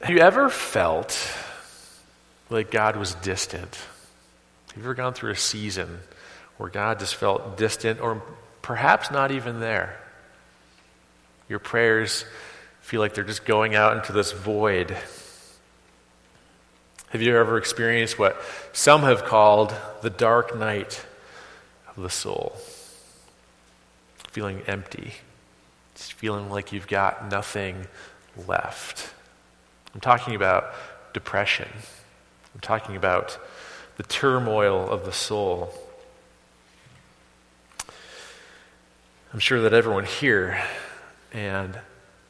Have you ever felt like God was distant? Have you ever gone through a season where God just felt distant or perhaps not even there? Your prayers feel like they're just going out into this void. Have you ever experienced what some have called the dark night of the soul? Feeling empty, just feeling like you've got nothing left. I'm talking about depression. I'm talking about the turmoil of the soul. I'm sure that everyone here and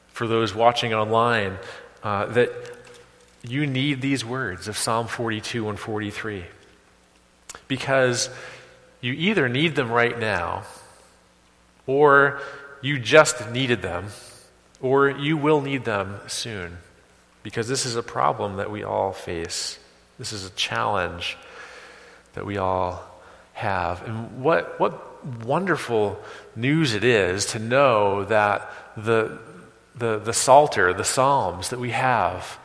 for those watching online, uh, that you need these words of Psalm 42 and 43. Because you either need them right now, or you just needed them, or you will need them soon because this is a problem that we all face. This is a challenge that we all have. And what, what wonderful news it is to know that the, the, the Psalter, the Psalms that we have,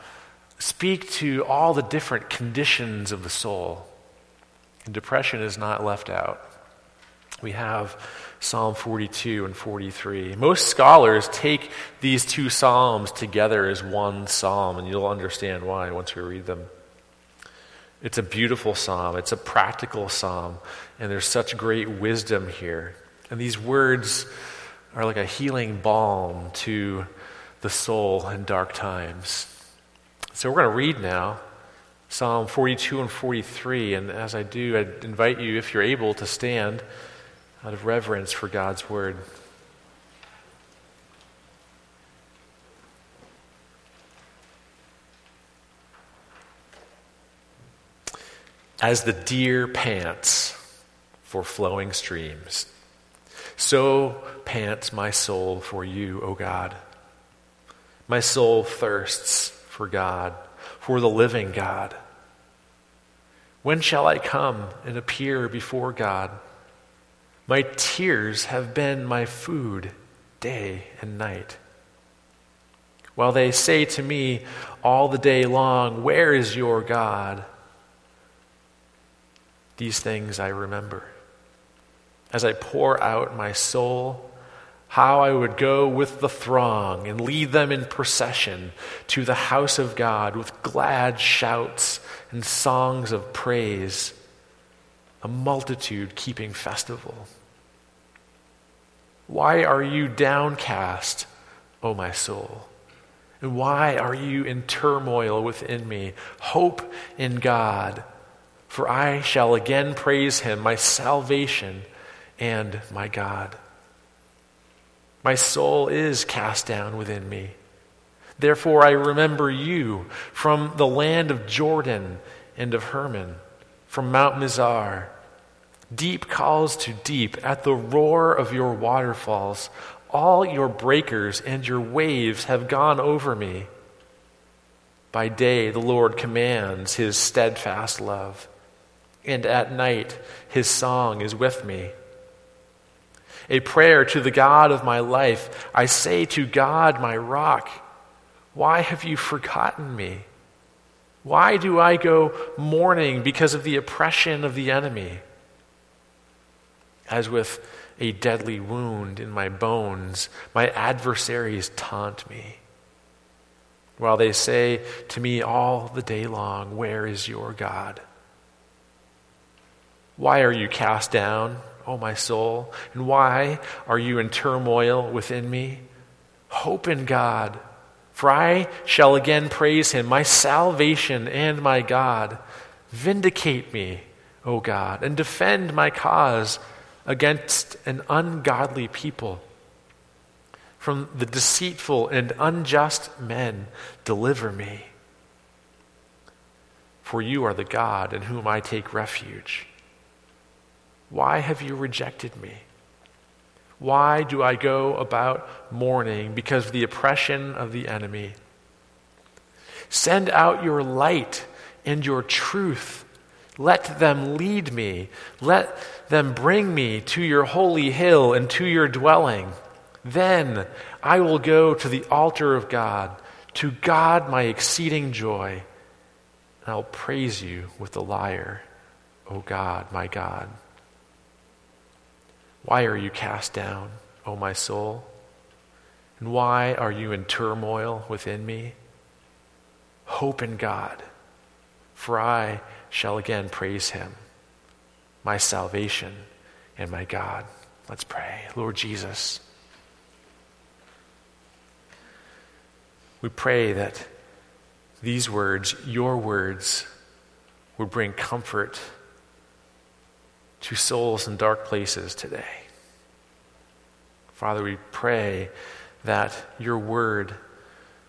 speak to all the different conditions of the soul. And depression is not left out. We have Psalm 42 and 43. Most scholars take these two Psalms together as one psalm, and you'll understand why once we read them. It's a beautiful psalm, it's a practical psalm, and there's such great wisdom here. And these words are like a healing balm to the soul in dark times. So we're going to read now Psalm 42 and 43. And as I do, I invite you, if you're able, to stand out of reverence for God's word. As the deer pants for flowing streams, so pants my soul for you, O God. My soul thirsts for God, for the living God. When shall I come and appear before God? My tears have been my food day and night. While they say to me all the day long, Where is your God? These things I remember. As I pour out my soul, how I would go with the throng and lead them in procession to the house of God with glad shouts and songs of praise a multitude keeping festival. Why are you downcast, O my soul? And why are you in turmoil within me? Hope in God, for I shall again praise him, my salvation and my God. My soul is cast down within me. Therefore, I remember you from the land of Jordan and of Hermon, from Mount Mizar. Deep calls to deep at the roar of your waterfalls. All your breakers and your waves have gone over me. By day, the Lord commands his steadfast love, and at night, his song is with me. A prayer to the God of my life. I say to God, my rock, why have you forgotten me? Why do I go mourning because of the oppression of the enemy? As with a deadly wound in my bones, my adversaries taunt me. While they say to me all the day long, Where is your God? Why are you cast down, O my soul? And why are you in turmoil within me? Hope in God, for I shall again praise him, my salvation and my God. Vindicate me, O God, and defend my cause against an ungodly people. From the deceitful and unjust men, deliver me. For you are the God in whom I take refuge. Why have you rejected me? Why do I go about mourning because of the oppression of the enemy? Send out your light and your truth let them lead me. Let them bring me to your holy hill and to your dwelling. Then I will go to the altar of God, to God my exceeding joy, and I'll praise you with the lyre, O God, my God. Why are you cast down, O my soul? And why are you in turmoil within me? Hope in God, for I shall again praise him, my salvation and my God. Let's pray. Lord Jesus, we pray that these words, your words, would bring comfort to souls in dark places today. Father, we pray that your word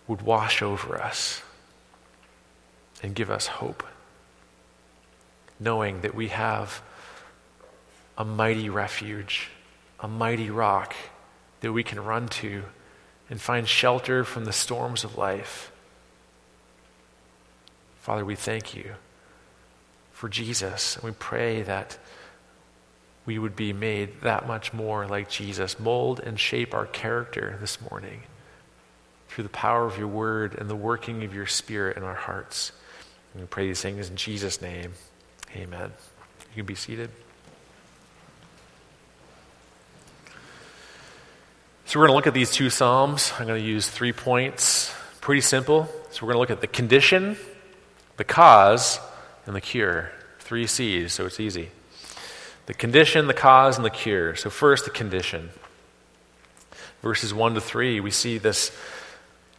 would wash over us and give us hope, knowing that we have a mighty refuge, a mighty rock that we can run to and find shelter from the storms of life. Father, we thank you for Jesus, and we pray that we would be made that much more like Jesus. Mold and shape our character this morning through the power of your word and the working of your spirit in our hearts. And we pray these things in Jesus' name. Amen. You can be seated. So we're going to look at these two Psalms. I'm going to use three points. Pretty simple. So we're going to look at the condition, the cause, and the cure. Three C's, so it's easy. The condition, the cause, and the cure. So, first, the condition. Verses 1 to 3, we see this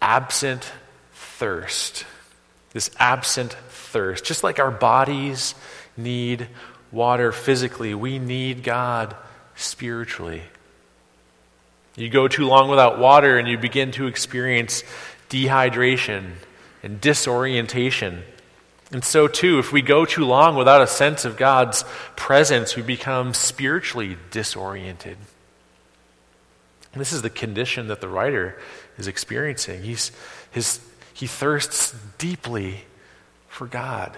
absent thirst. This absent thirst. Just like our bodies need water physically, we need God spiritually. You go too long without water and you begin to experience dehydration and disorientation. And so, too, if we go too long without a sense of God's presence, we become spiritually disoriented. This is the condition that the writer is experiencing. He's, his, he thirsts deeply for God.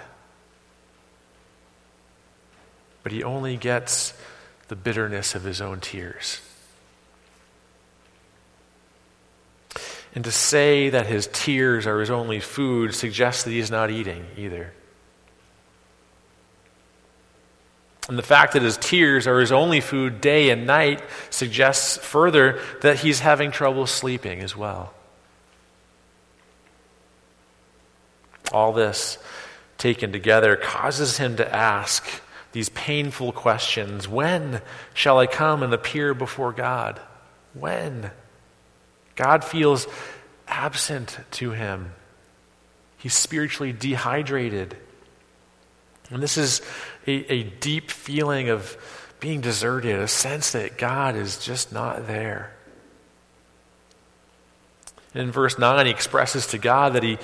But he only gets the bitterness of his own tears. And to say that his tears are his only food suggests that he's not eating either. And the fact that his tears are his only food day and night suggests further that he's having trouble sleeping as well. All this taken together causes him to ask these painful questions When shall I come and appear before God? When? God feels absent to him. He's spiritually dehydrated. And this is a, a, deep feeling of being deserted, a sense that God is just not there. in verse 9, he expresses to God that he,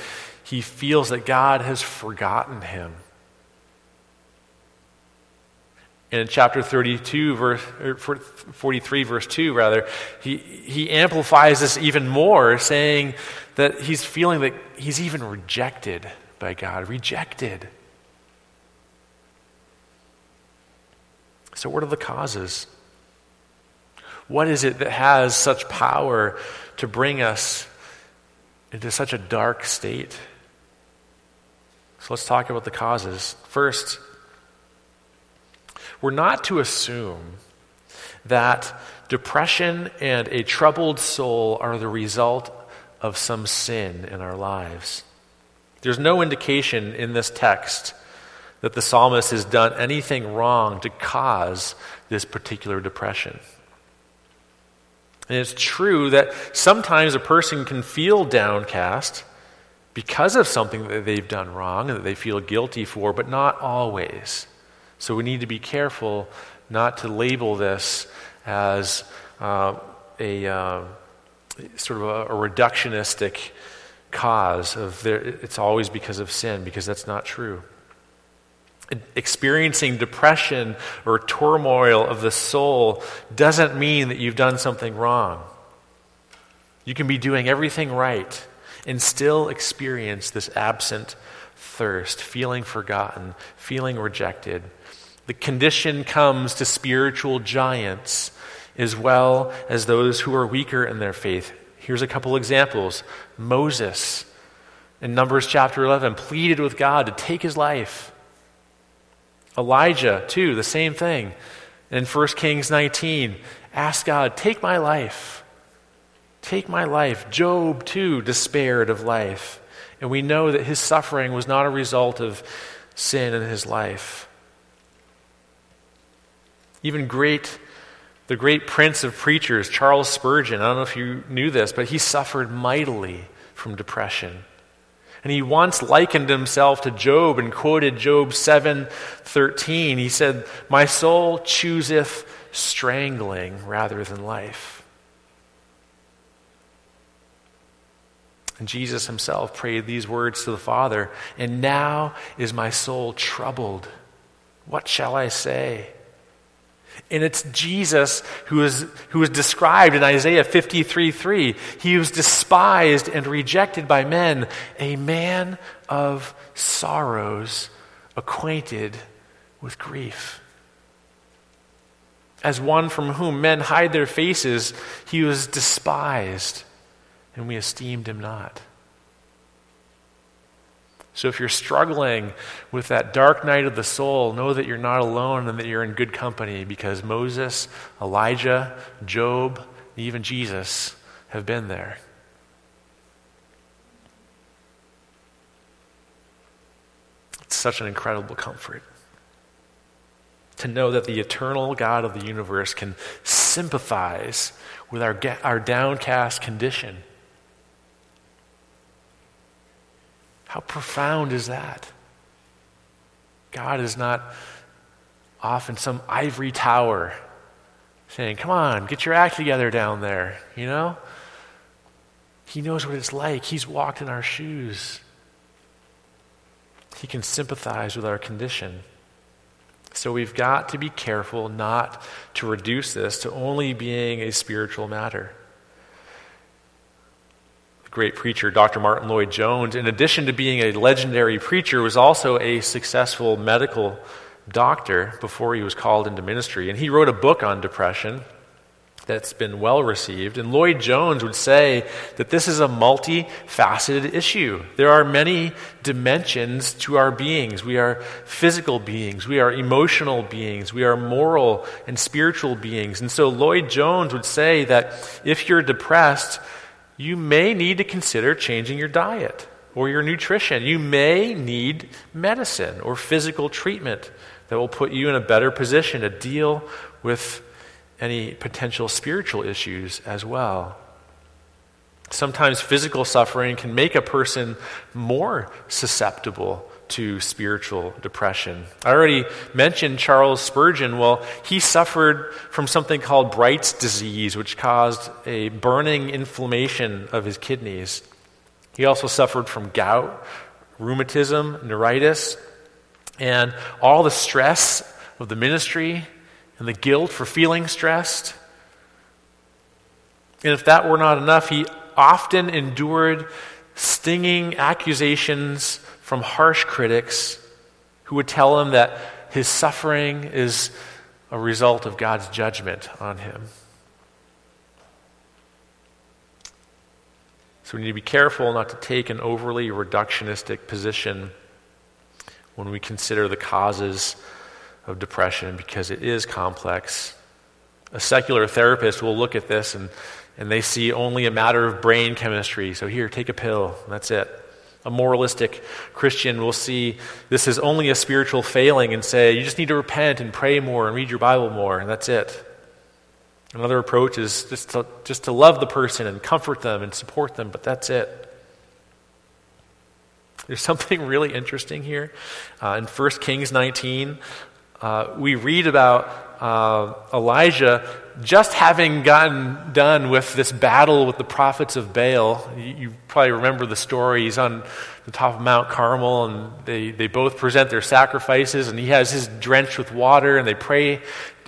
he feels that God has forgotten him. And in chapter 32, verse, 43, verse 2, rather, he, he amplifies this even more, saying that he's feeling that he's even rejected by God. Rejected. So, what are the causes? What is it that has such power to bring us into such a dark state? So, let's talk about the causes. First, we're not to assume that depression and a troubled soul are the result of some sin in our lives. There's no indication in this text that the psalmist has done anything wrong to cause this particular depression. And it's true that sometimes a person can feel downcast because of something that they've done wrong and that they feel guilty for, but not always. So we need to be careful not to label this as uh, a uh, sort of a, a reductionistic cause of their, it's always because of sin, because that's not true. Experiencing depression or turmoil of the soul doesn't mean that you've done something wrong. You can be doing everything right and still experience this absent thirst, feeling forgotten, feeling rejected, the condition comes to spiritual giants as well as those who are weaker in their faith. Here's a couple examples Moses in Numbers chapter 11 pleaded with God to take his life. Elijah, too, the same thing. In 1 Kings 19, asked God, Take my life. Take my life. Job, too, despaired of life. And we know that his suffering was not a result of sin in his life. Even great, the great prince of preachers, Charles Spurgeon, I don't know if you knew this, but he suffered mightily from depression. And he once likened himself to Job and quoted Job 7:13. He said, "My soul chooseth strangling rather than life." And Jesus himself prayed these words to the Father, "And now is my soul troubled. What shall I say?" And it's Jesus who is, who is described in Isaiah 53 3. He was despised and rejected by men, a man of sorrows, acquainted with grief. As one from whom men hide their faces, he was despised, and we esteemed him not. So if you're struggling with that dark night of the soul, know that you're not alone and that you're in good company because Moses, Elijah, Job, even Jesus have been there. It's such an incredible comfort to know that the eternal God of the universe can sympathize with our, our downcast condition How profound is that? God is not off in some ivory tower saying, Come on, get your act together down there, you know? He knows what it's like. He's walked in our shoes. He can sympathize with our condition. So we've got to be careful not to reduce this to only being a spiritual matter great preacher, Dr. Martyn Lloyd-Jones, in addition to being a legendary preacher, was also a successful medical doctor before he was called into ministry. And he wrote a book on depression that's been well received. And Lloyd-Jones would say that this is a multifaceted issue. There are many dimensions to our beings. We are physical beings, we are emotional beings, we are moral and spiritual beings. And so Lloyd-Jones would say that if you're depressed, you may need to consider changing your diet or your nutrition. You may need medicine or physical treatment that will put you in a better position to deal with any potential spiritual issues as well. Sometimes physical suffering can make a person more susceptible to spiritual depression. I already mentioned Charles Spurgeon. Well, he suffered from something called Bright's disease, which caused a burning inflammation of his kidneys. He also suffered from gout, rheumatism, neuritis, and all the stress of the ministry and the guilt for feeling stressed. And if that were not enough, he often endured stinging accusations from harsh critics who would tell him that his suffering is a result of God's judgment on him. So we need to be careful not to take an overly reductionistic position when we consider the causes of depression because it is complex. A secular therapist will look at this and, and they see only a matter of brain chemistry. So, here, take a pill, that's it. A moralistic Christian will see this as only a spiritual failing and say, you just need to repent and pray more and read your Bible more, and that's it. Another approach is just to, just to love the person and comfort them and support them, but that's it. There's something really interesting here. Uh, in 1 Kings 19, uh, we read about uh, Elijah just having gotten done with this battle with the prophets of Baal, you, you, probably remember the story. He's on the top of Mount Carmel, and they, they both present their sacrifices, and he has his drenched with water, and they pray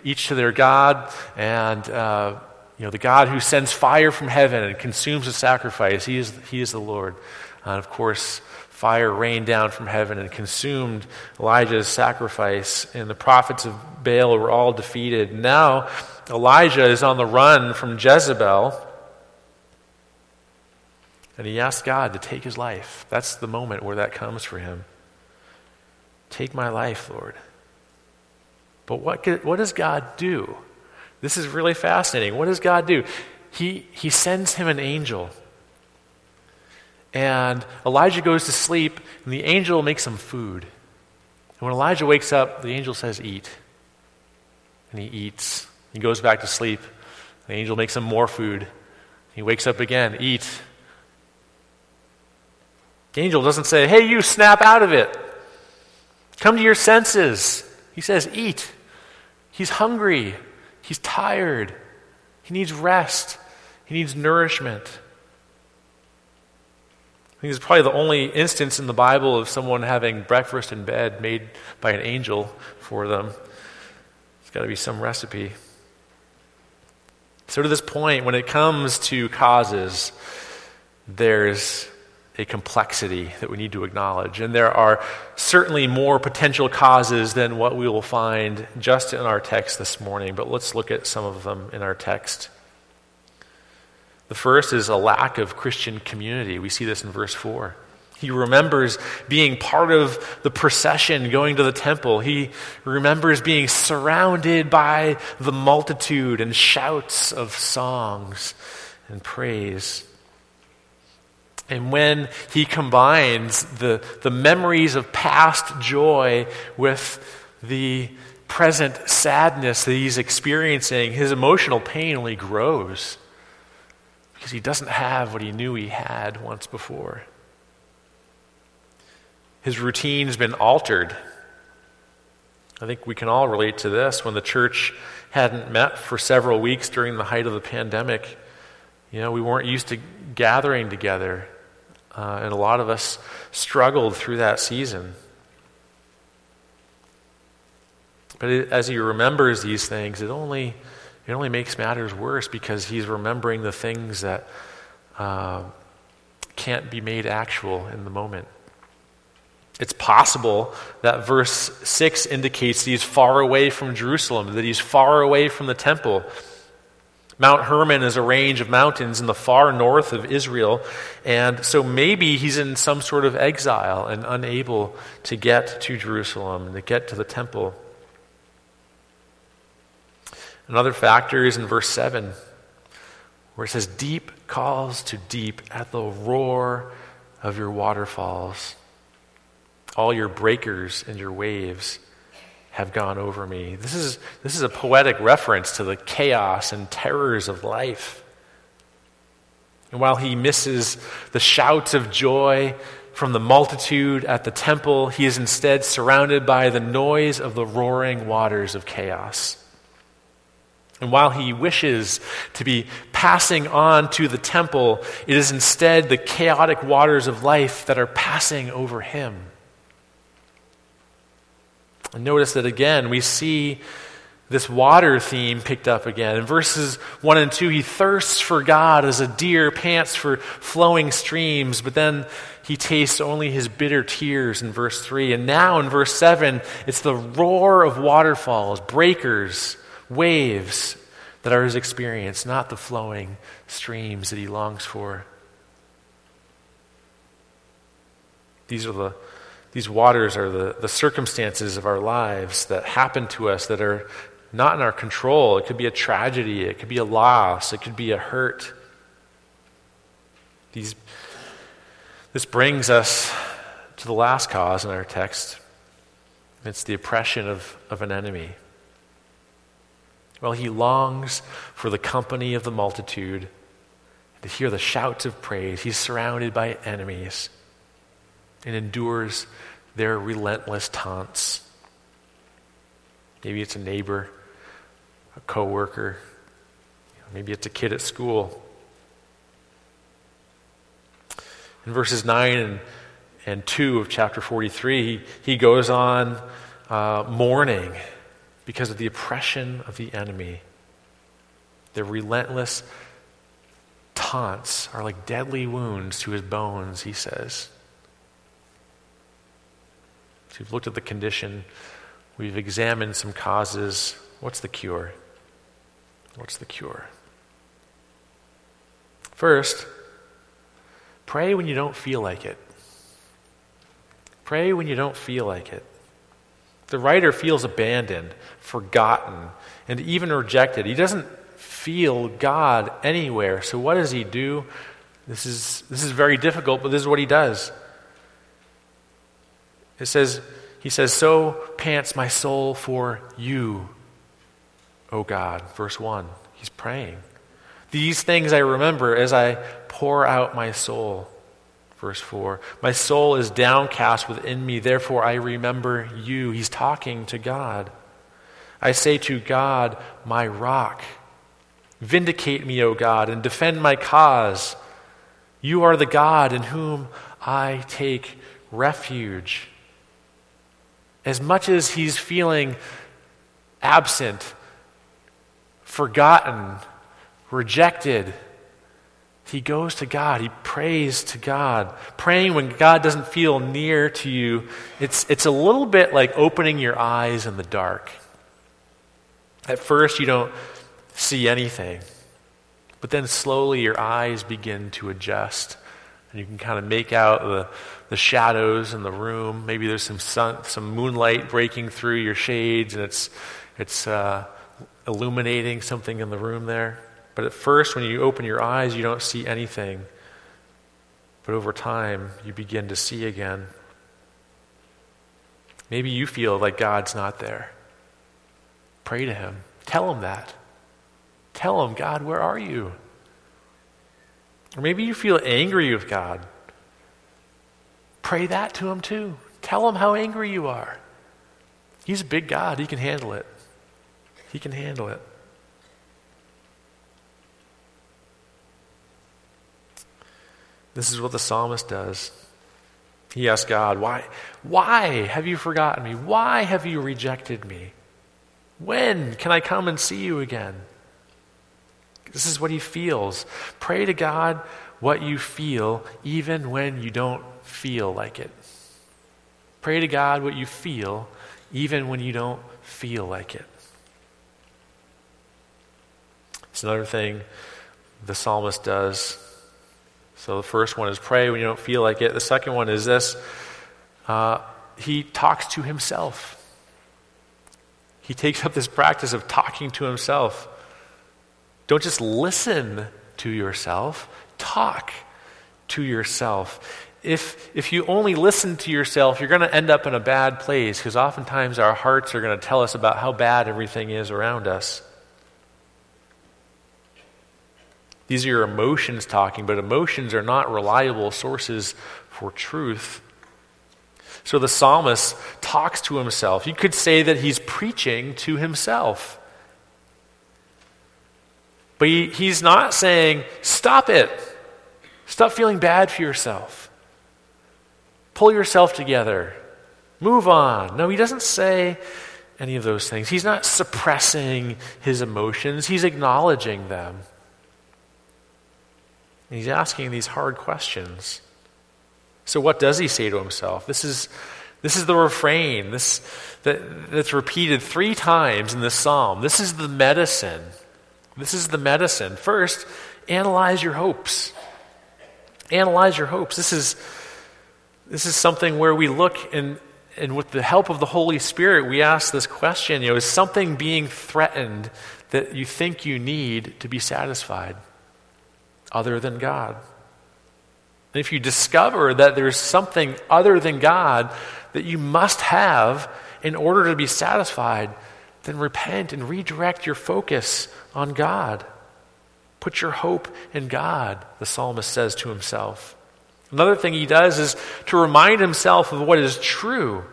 each to their God. And, uh, you know, the God who sends fire from heaven and consumes the sacrifice, he is, he is the Lord. And of course, fire rained down from heaven and consumed Elijah's sacrifice, and the prophets of Baal were all defeated. Now, Elijah is on the run from Jezebel. And he asks God to take his life. That's the moment where that comes for him. Take my life, Lord. But what, what does God do? This is really fascinating. What does God do? He, he sends him an angel. And Elijah goes to sleep, and the angel makes him food. And when Elijah wakes up, the angel says, Eat. And he eats. He goes back to sleep. The angel makes him more food. He wakes up again, Eat. The angel doesn't say, Hey, you, snap out of it. Come to your senses. He says, Eat. He's hungry. He's tired. He needs rest. He needs nourishment. I think it's probably the only instance in the Bible of someone having breakfast in bed made by an angel for them. It's got to be some recipe. So, to this point, when it comes to causes, there's a complexity that we need to acknowledge. And there are certainly more potential causes than what we will find just in our text this morning, but let's look at some of them in our text. The first is a lack of Christian community. We see this in verse 4. He remembers being part of the procession going to the temple. He remembers being surrounded by the multitude and shouts of songs and praise. And when he combines the, the memories of past joy with the present sadness that he's experiencing, his emotional pain only grows because he doesn't have what he knew he had once before. His routine's been altered. I think we can all relate to this. When the church hadn't met for several weeks during the height of the pandemic, you know, we weren't used to gathering together. Uh, and a lot of us struggled through that season. But it, as he remembers these things, it only, it only makes matters worse because he's remembering the things that uh, can't be made actual in the moment. It's possible that verse 6 indicates that he's far away from Jerusalem, that he's far away from the temple. Mount Hermon is a range of mountains in the far north of Israel, and so maybe he's in some sort of exile and unable to get to Jerusalem and to get to the temple. Another factor is in verse 7, where it says, Deep calls to deep at the roar of your waterfalls. All your breakers and your waves have gone over me. This is, this is a poetic reference to the chaos and terrors of life. And while he misses the shouts of joy from the multitude at the temple, he is instead surrounded by the noise of the roaring waters of chaos. And while he wishes to be passing on to the temple, it is instead the chaotic waters of life that are passing over him. And notice that again, we see this water theme picked up again. In verses 1 and 2, he thirsts for God as a deer pants for flowing streams, but then he tastes only his bitter tears in verse 3. And now in verse 7, it's the roar of waterfalls, breakers, waves that are his experience, not the flowing streams that he longs for. These are the these waters are the, the circumstances of our lives that happen to us that are not in our control. It could be a tragedy, it could be a loss, it could be a hurt. These, this brings us to the last cause in our text it's the oppression of, of an enemy. Well, he longs for the company of the multitude, to hear the shouts of praise. He's surrounded by enemies and endures their relentless taunts. Maybe it's a neighbor, a coworker, maybe it's a kid at school. In verses 9 and, and 2 of chapter 43, he, he goes on uh, mourning because of the oppression of the enemy. Their relentless taunts are like deadly wounds to his bones, he says. So we've looked at the condition, we've examined some causes. What's the cure? What's the cure? First, Pray when you don't feel like it. Pray when you don't feel like it. The writer feels abandoned, forgotten, and even rejected. He doesn't feel God anywhere. So what does he do? This is, this is very difficult, but this is what he does. It says, he says, So pants my soul for you, O God. Verse 1. He's praying. These things I remember as I pour out my soul. Verse 4 My soul is downcast within me, therefore I remember you. He's talking to God. I say to God, my rock, vindicate me, O God, and defend my cause. You are the God in whom I take refuge. As much as he's feeling absent, forgotten, rejected, he goes to God. He prays to God. Praying when God doesn't feel near to you, it's, it's a little bit like opening your eyes in the dark. At first, you don't see anything, but then slowly your eyes begin to adjust. And you can kind of make out the, the shadows in the room. Maybe there's some sun, some moonlight breaking through your shades, and it's, it's uh, illuminating something in the room there. But at first, when you open your eyes, you don't see anything. But over time, you begin to see again. Maybe you feel like God's not there. Pray to Him. Tell Him that. Tell Him, God, where are you? Or maybe you feel angry with God. Pray that to Him too. Tell Him how angry you are. He's a big God, He can handle it. He can handle it. This is what the psalmist does. He asks God, Why, why have you forgotten me? Why have you rejected me? When can I come and see you again? This is what he feels. Pray to God what you feel, even when you don't feel like it. Pray to God what you feel, even when you don't feel like it. It's another thing the psalmist does so the first one is pray when you don't feel like it. The second one is this uh, he talks to himself. He takes up this practice of talking to himself. Don't just listen to yourself, talk to yourself. If, if you only listen to yourself, you're going to end up in a bad place because oftentimes our hearts are going to tell us about how bad everything is around us. These are your emotions talking, but emotions are not reliable sources for truth. So the psalmist talks to himself. You could say that he's preaching to himself. But he, he's not saying, stop it. Stop feeling bad for yourself. Pull yourself together. Move on. No, he doesn't say any of those things. He's not suppressing his emotions, he's acknowledging them. And he's asking these hard questions. So, what does he say to himself? This is, this is the refrain this, that, that's repeated three times in this psalm. This is the medicine. This is the medicine. First, analyze your hopes. Analyze your hopes. This is, this is something where we look and, and with the help of the Holy Spirit, we ask this question you know, is something being threatened that you think you need to be satisfied? Other than God. And if you discover that there's something other than God that you must have in order to be satisfied, then repent and redirect your focus on God. Put your hope in God, the psalmist says to himself. Another thing he does is to remind himself of what is true.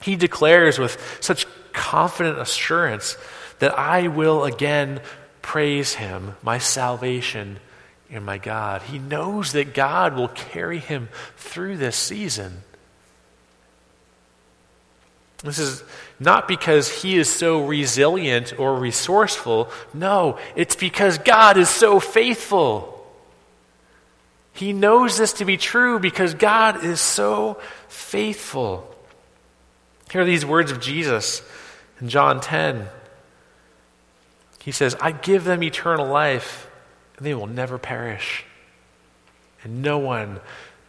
He declares with such confident assurance that I will again praise him, my salvation in my God. He knows that God will carry him through this season. This is not because he is so resilient or resourceful. No, it's because God is so faithful. He knows this to be true because God is so faithful. Here are these words of Jesus in John 10. He says, I give them eternal life they will never perish, and no one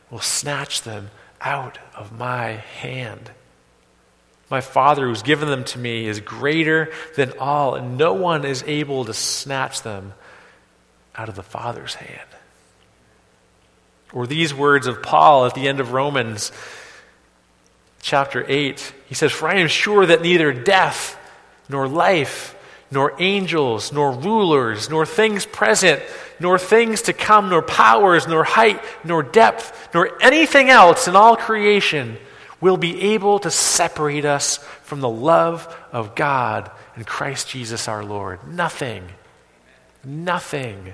will snatch them out of my hand. My Father who's given them to me is greater than all, and no one is able to snatch them out of the Father's hand. Or these words of Paul at the end of Romans chapter 8. He says, For I am sure that neither death, nor life, nor angels, nor rulers, nor things present, nor things to come, nor powers, nor height, nor depth, nor anything else in all creation will be able to separate us from the love of God and Christ Jesus our Lord. Nothing. Nothing.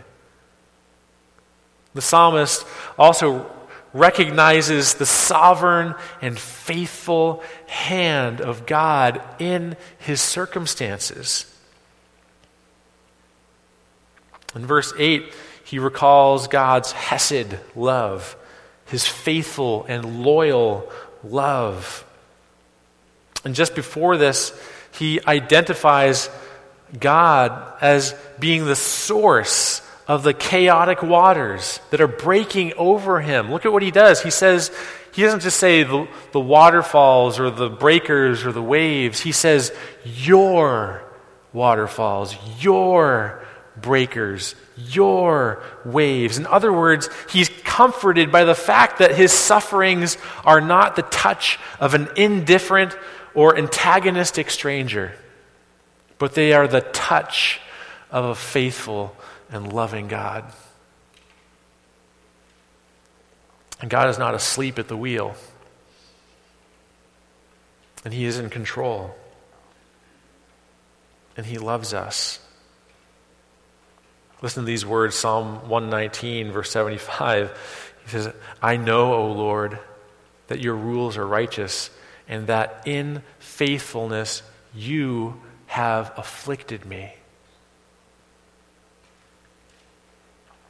The psalmist also recognizes the sovereign and faithful hand of God in his circumstances. In verse 8, he recalls God's Hesed love, his faithful and loyal love. And just before this, he identifies God as being the source of the chaotic waters that are breaking over him. Look at what he does. He says, he doesn't just say the, the waterfalls or the breakers or the waves. He says, Your waterfalls, your breakers, your waves. In other words, he's comforted by the fact that his sufferings are not the touch of an indifferent or antagonistic stranger, but they are the touch of a faithful and loving God. And God is not asleep at the wheel, and He is in control, and He loves us. Listen to these words Psalm 119, verse 75. He says, I know, O Lord, that your rules are righteous, and that in faithfulness you have afflicted me.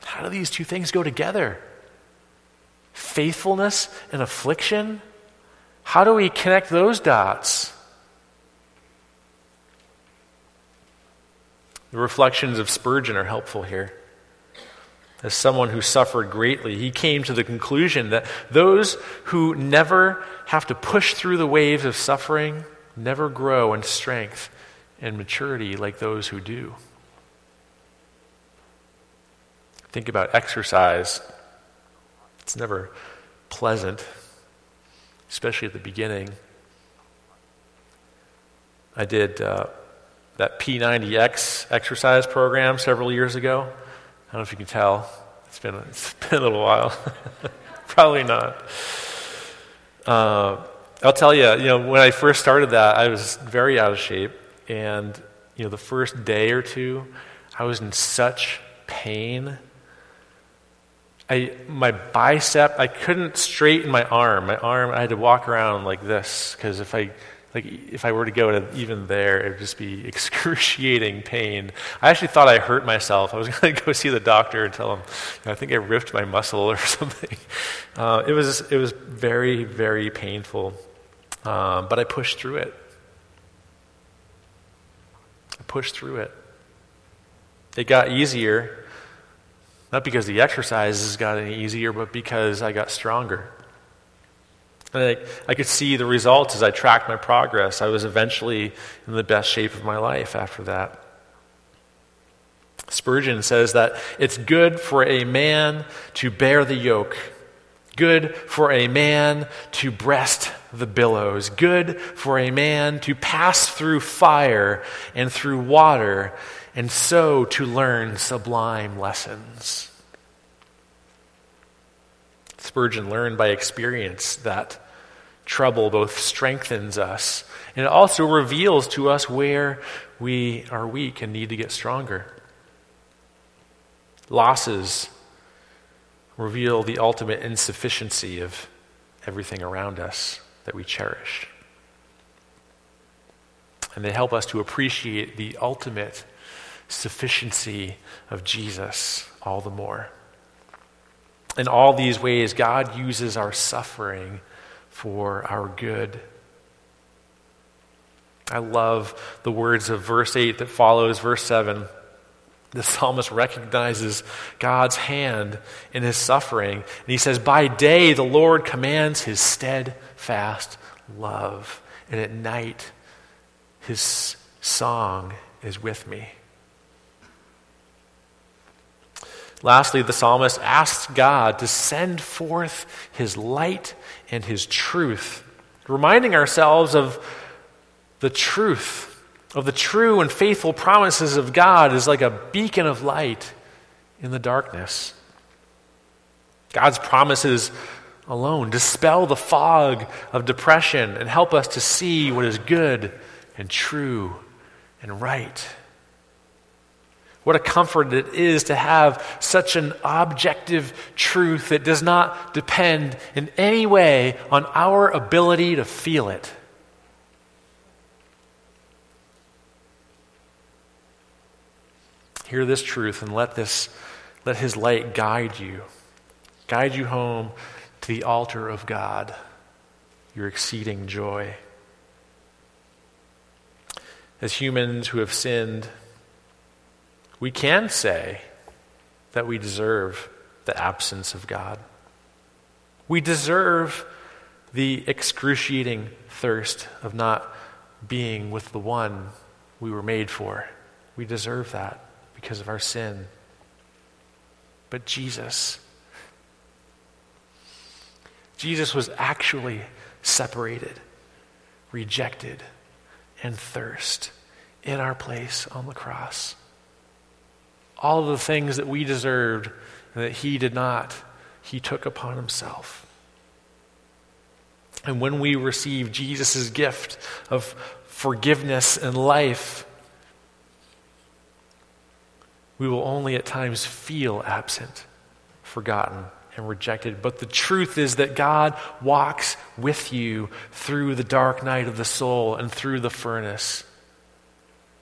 How do these two things go together? Faithfulness and affliction? How do we connect those dots? The reflections of Spurgeon are helpful here. As someone who suffered greatly, he came to the conclusion that those who never have to push through the waves of suffering never grow in strength and maturity like those who do. Think about exercise. It's never pleasant, especially at the beginning. I did uh, that P90X exercise program several years ago. I don't know if you can tell. It's been, it's been a little while. Probably not. Uh, I'll tell you, you know, when I first started that, I was very out of shape. And, you know, the first day or two, I was in such pain I, my bicep, I couldn't straighten my arm. My arm, I had to walk around like this because if I, like, if I were to go to even there, it would just be excruciating pain. I actually thought I hurt myself. I was going to go see the doctor and tell him, I think I ripped my muscle or something. Uh, it was it was very very painful, um, but I pushed through it. I pushed through it. It got easier not because the exercises got any easier, but because I got stronger. I, I could see the results as I tracked my progress. I was eventually in the best shape of my life after that. Spurgeon says that it's good for a man to bear the yoke, good for a man to breast the billows, good for a man to pass through fire and through water and so to learn sublime lessons. Spurgeon learned by experience that trouble both strengthens us and it also reveals to us where we are weak and need to get stronger. Losses reveal the ultimate insufficiency of everything around us that we cherish. And they help us to appreciate the ultimate sufficiency of Jesus all the more. In all these ways, God uses our suffering for our good. I love the words of verse 8 that follows verse 7. The psalmist recognizes God's hand in his suffering. And he says, By day the Lord commands his steadfast love, and at night his song is with me. Lastly, the psalmist asks God to send forth his light and his truth, reminding ourselves of the truth, of the true and faithful promises of God is like a beacon of light in the darkness. God's promises alone dispel the fog of depression and help us to see what is good and true and right. What a comfort it is to have such an objective truth that does not depend in any way on our ability to feel it. Hear this truth and let this let his light guide you. Guide you home to the altar of God, your exceeding joy. As humans who have sinned, we can say that we deserve the absence of God. We deserve the excruciating thirst of not being with the one we were made for. We deserve that because of our sin. But Jesus, Jesus was actually separated, rejected, and thirst in our place on the cross all of the things that we deserved and that he did not, he took upon himself. And when we receive Jesus' gift of forgiveness and life, we will only at times feel absent, forgotten, and rejected. But the truth is that God walks with you through the dark night of the soul and through the furnace.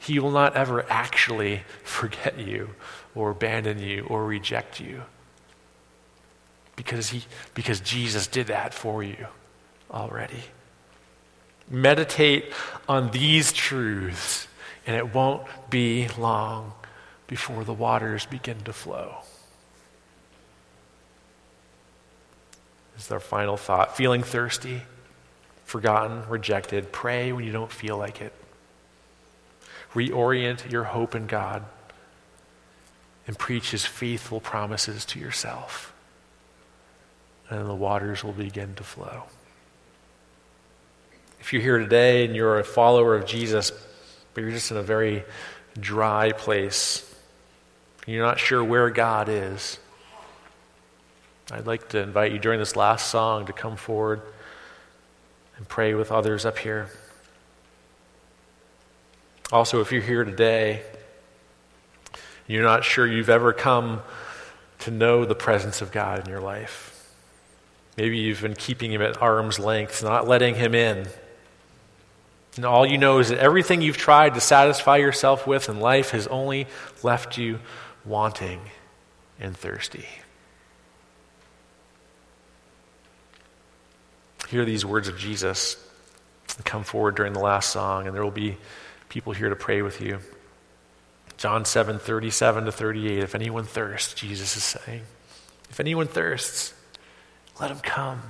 He will not ever actually forget you or abandon you or reject you. Because, he, because Jesus did that for you already. Meditate on these truths, and it won't be long before the waters begin to flow. This is our final thought. Feeling thirsty, forgotten, rejected, pray when you don't feel like it. Reorient your hope in God and preach his faithful promises to yourself. And the waters will begin to flow. If you're here today and you're a follower of Jesus, but you're just in a very dry place, you're not sure where God is, I'd like to invite you during this last song to come forward and pray with others up here. Also, if you're here today, you're not sure you've ever come to know the presence of God in your life. Maybe you've been keeping him at arm's length, not letting him in. And all you know is that everything you've tried to satisfy yourself with in life has only left you wanting and thirsty. Hear these words of Jesus come forward during the last song, and there will be people here to pray with you. John 7 37 to 38. If anyone thirsts, Jesus is saying, if anyone thirsts, let him come.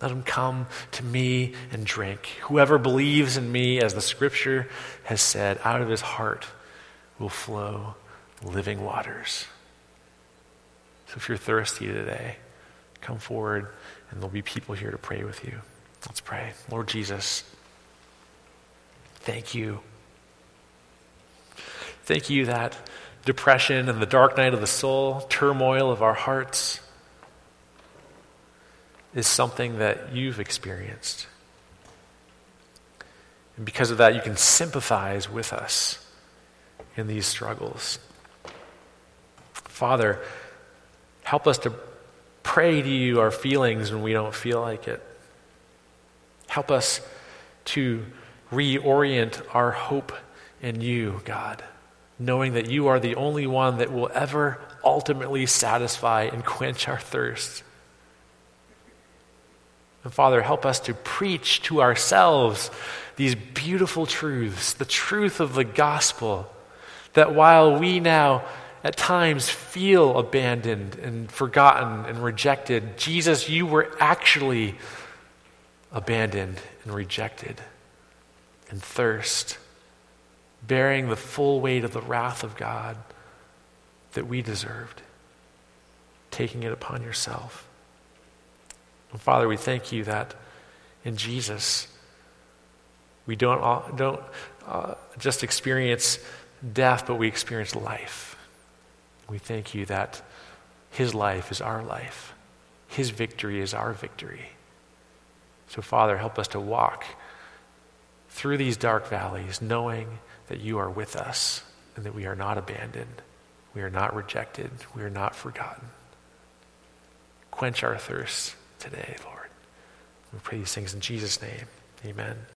Let him come to me and drink. Whoever believes in me, as the scripture has said, out of his heart will flow living waters. So if you're thirsty today, come forward and there'll be people here to pray with you. Let's pray. Lord Jesus, Thank you. Thank you that depression and the dark night of the soul, turmoil of our hearts, is something that you've experienced. And because of that, you can sympathize with us in these struggles. Father, help us to pray to you our feelings when we don't feel like it. Help us to reorient our hope in you, God, knowing that you are the only one that will ever ultimately satisfy and quench our thirst. And Father, help us to preach to ourselves these beautiful truths, the truth of the gospel that while we now at times feel abandoned and forgotten and rejected, Jesus, you were actually abandoned and rejected and thirst, bearing the full weight of the wrath of God that we deserved, taking it upon yourself. And Father, we thank you that in Jesus, we don't, don't uh, just experience death, but we experience life. We thank you that his life is our life, his victory is our victory. So, Father, help us to walk through these dark valleys, knowing that you are with us and that we are not abandoned, we are not rejected, we are not forgotten. Quench our thirst today, Lord. We pray these things in Jesus' name. Amen.